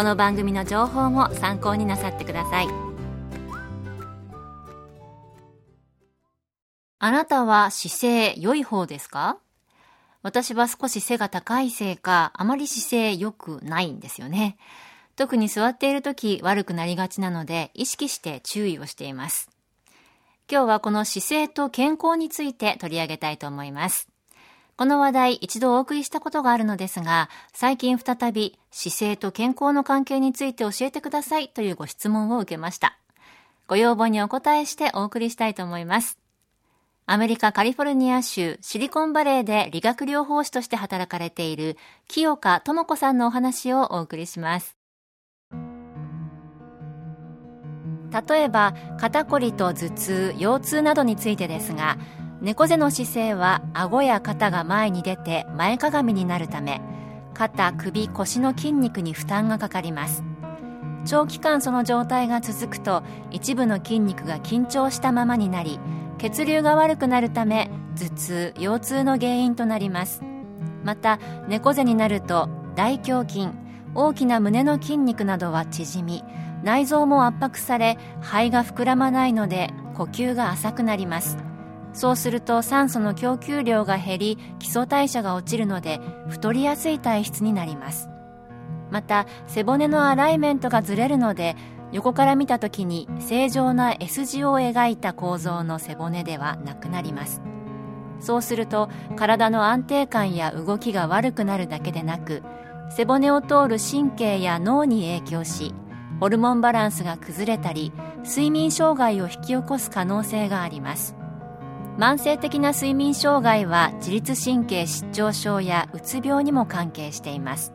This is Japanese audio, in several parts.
この番組の情報も参考になさってください。あなたは姿勢良い方ですか？私は少し背が高いせいかあまり姿勢良くないんですよね。特に座っている時悪くなりがちなので意識して注意をしています。今日はこの姿勢と健康について取り上げたいと思います。この話題一度お送りしたことがあるのですが、最近再び姿勢と健康の関係について教えてくださいというご質問を受けました。ご要望にお答えしてお送りしたいと思います。アメリカカリフォルニア州シリコンバレーで理学療法士として働かれている清香智子さんのお話をお送りします。例えば肩こりと頭痛腰痛などについてですが猫背の姿勢は顎や肩が前に出て前かがみになるため肩首腰の筋肉に負担がかかります。長期間その状態が続くと一部の筋肉が緊張したままになり血流が悪くなるため頭痛腰痛の原因となります。また猫背になると大胸筋大きな胸の筋肉などは縮み内臓も圧迫され肺が膨らまないので呼吸が浅くなります。そうすると酸素の供給量が減り基礎代謝が落ちるので太りやすい体質になります。また背骨のアライメントがずれるので横から見た時に正常な S 字を描いた構造の背骨ではなくなります。そうすると体の安定感や動きが悪くなるだけでなく背骨を通る神経や脳に影響しホルモンバランスが崩れたり睡眠障害を引き起こす可能性があります。慢性的な睡眠障害は自律神経失調症やうつ病にも関係しています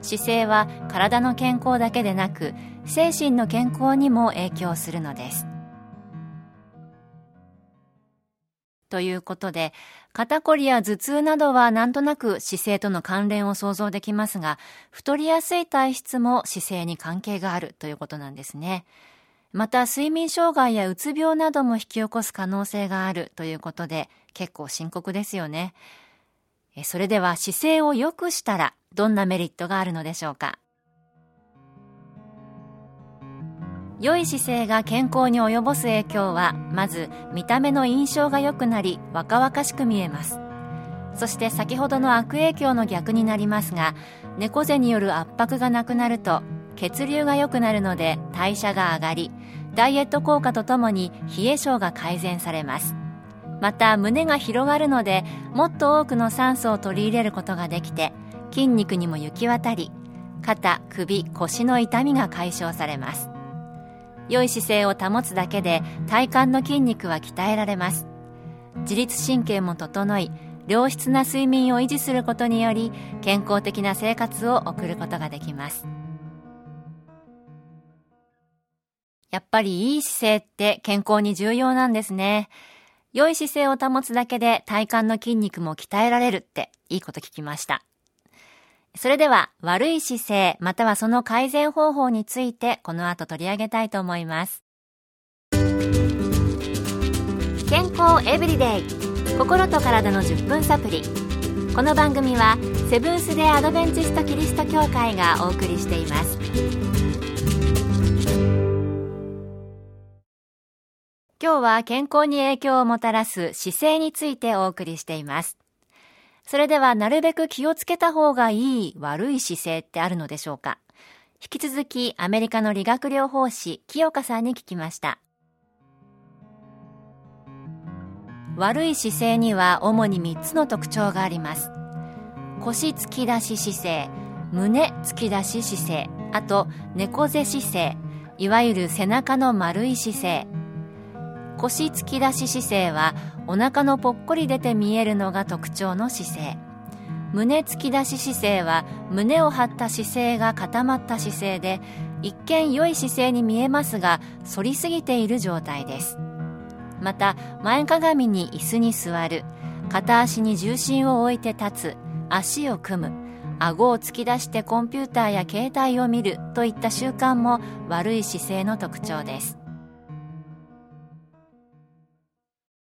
姿勢は体の健康だけでなく精神の健康にも影響するのですということで肩こりや頭痛などはなんとなく姿勢との関連を想像できますが、太りやすい体質も姿勢に関係があるということなんですね。また、睡眠障害やうつ病なども引き起こす可能性があるということで、結構深刻ですよね。それでは姿勢を良くしたら、どんなメリットがあるのでしょうか？良い姿勢が健康に及ぼす影響はまず見た目の印象が良くなり若々しく見えますそして先ほどの悪影響の逆になりますが猫背による圧迫がなくなると血流が良くなるので代謝が上がりダイエット効果とともに冷え性が改善されます。また胸が広がるのでもっと多くの酸素を取り入れることができて筋肉にも行き渡り肩首腰の痛みが解消されます。良い姿勢を保つだけで体幹の筋肉は鍛えられます。自律神経も整い良質な睡眠を維持することにより健康的な生活を送ることができます。やっぱりいい姿勢って健康に重要なんですね。良い姿勢を保つだけで体幹の筋肉も鍛えられるっていいこと聞きました。それでは悪い姿勢またはその改善方法についてこの後取り上げたいと思います。健康エブリデイ心と体の10分サプリ。この番組はセブンス・デ・アドベンチスト・キリスト教会がお送りしています。今日は健康に影響をもたらす姿勢についてお送りしています。それではなるべく気をつけた方がいい悪い姿勢ってあるのでしょうか？引き続きアメリカの理学療法士清香さんに聞きました。悪い姿勢には主に3つの特徴があります。腰突き出し姿勢胸突き出し姿勢あと猫背姿勢いわゆる背中の丸い姿勢腰突き出し姿勢はお腹のぽっこり出て見えるのが特徴の姿勢。胸突き出し姿勢は胸を張った姿勢が固まった姿勢で一見良い姿勢に見えますが反りすぎている状態です。また前かがみに椅子に座る。片足に重心を置いて立つ。足を組む。顎を突き出してコンピューターや携帯を見るといった習慣も悪い姿勢の特徴です。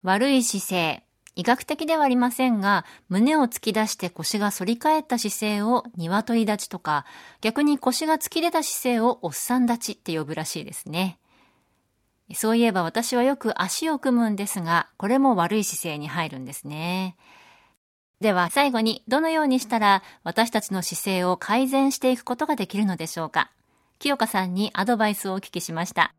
悪い姿勢医学的ではありませんが、胸を突き出して腰が反り返った姿勢を鶏立ちとか、逆に腰が突き出た姿勢をおっさん立ちって呼ぶらしいですね。そういえば私はよく足を組むんですが、これも悪い姿勢に入るんですね。では最後にどのようにしたら私たちの姿勢を改善していくことができるのでしょうか？清香さんにアドバイスをお聞きしました。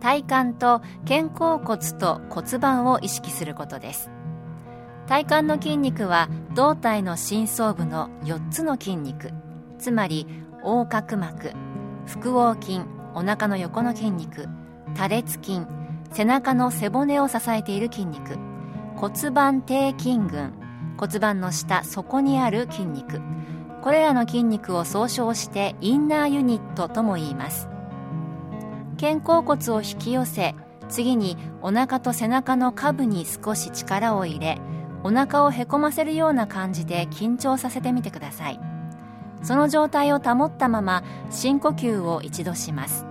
体幹と肩甲骨と骨盤を意識することです。体幹の筋肉は胴体の深層部の4つの筋肉。つまり横隔膜腹横筋お腹の横の筋肉多裂筋背中の背骨を支えている筋肉。骨盤底筋群骨盤の下底にある筋肉。これらの筋肉を総称してインナーユニットとも言います。肩甲骨を引き寄せ次にお腹と背中の下部に少し力を入れお腹をへこませるような感じで緊張させてみてください。その状態を保ったまま深呼吸を一度します。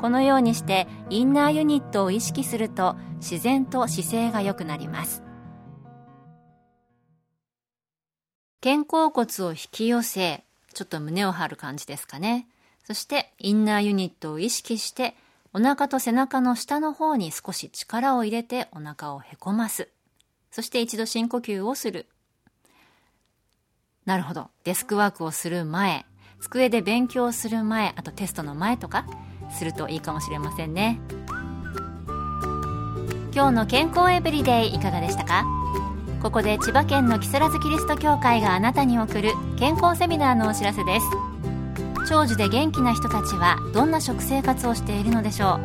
このようにしてインナーユニットを意識すると自然と姿勢が良くなります。肩甲骨を引き寄せちょっと胸を張る感じですかね。そしてインナーユニットを意識してお腹と背中の下の方に少し力を入れてお腹をへこます。そして一度深呼吸をする。なるほど。デスクワークをする前机で勉強する前あとテストの前とかするといいかもしれませんね。今日の健康エブリデイいかがでしたか？ここで千葉県の木更津キリスト教会があなたに送る健康セミナーのお知らせです。長寿で元気な人たちはどんな食生活をしているのでしょ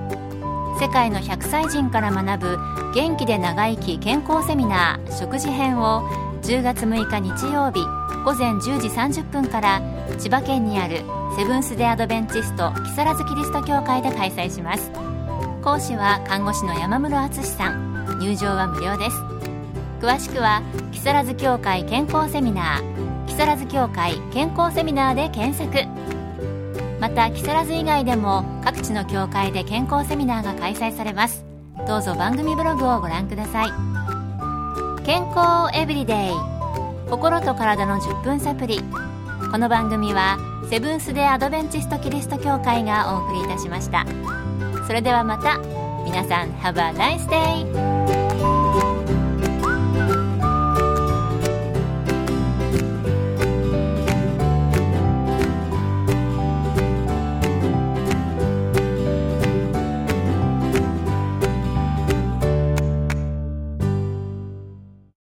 う。世界の100歳人から学ぶ元気で長生き健康セミナー食事編を10月6日日曜日午前10時30分から千葉県にあるセブンス・デ・アドベンチスト木更津キリスト教会で開催します。講師は看護師の山室敦さん。入場は無料です。詳しくは木更津教会健康セミナー。木更津教会健康セミナーで検索。また木更津以外でも各地の教会で健康セミナーが開催されます。どうぞ番組ブログをご覧ください。健康エブリデイ。心と体の10分サプリ。この番組はセブンス・デ・アドベンチスト・キリスト教会がお送りいたしました。それではまた。皆さん Have a nice day!